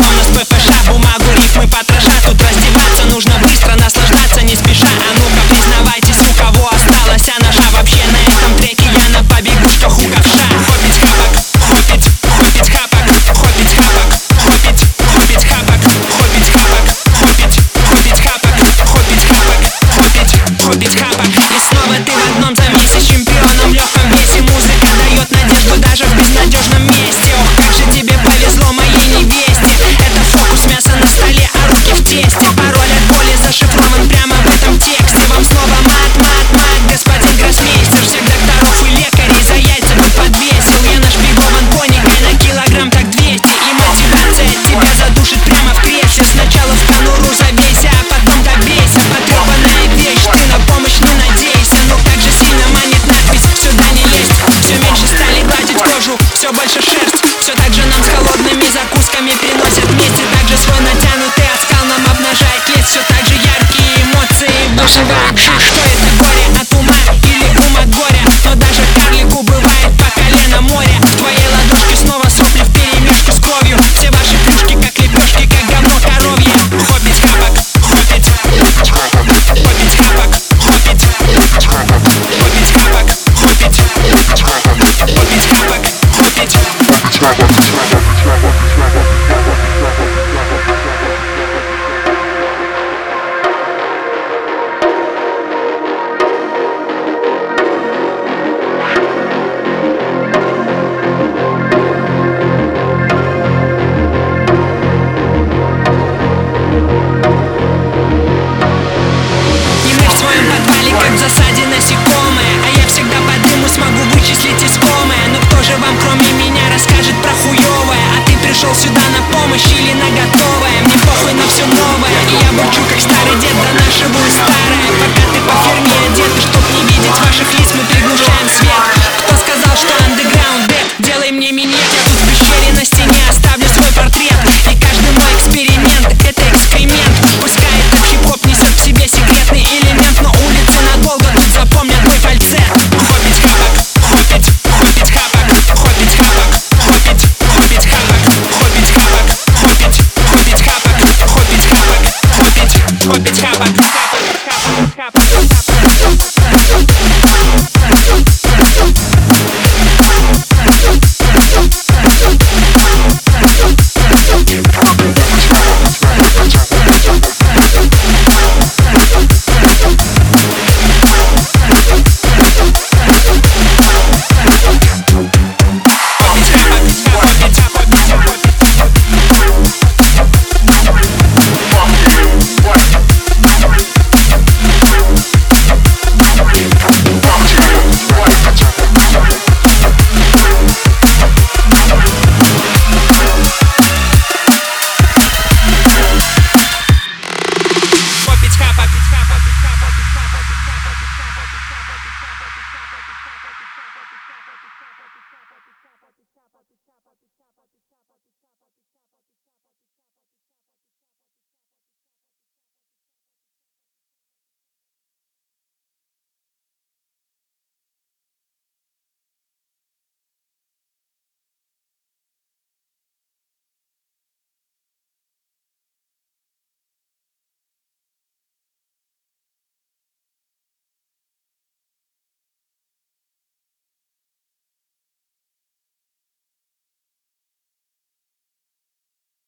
flawless profession. ваших лиц Мы приглушим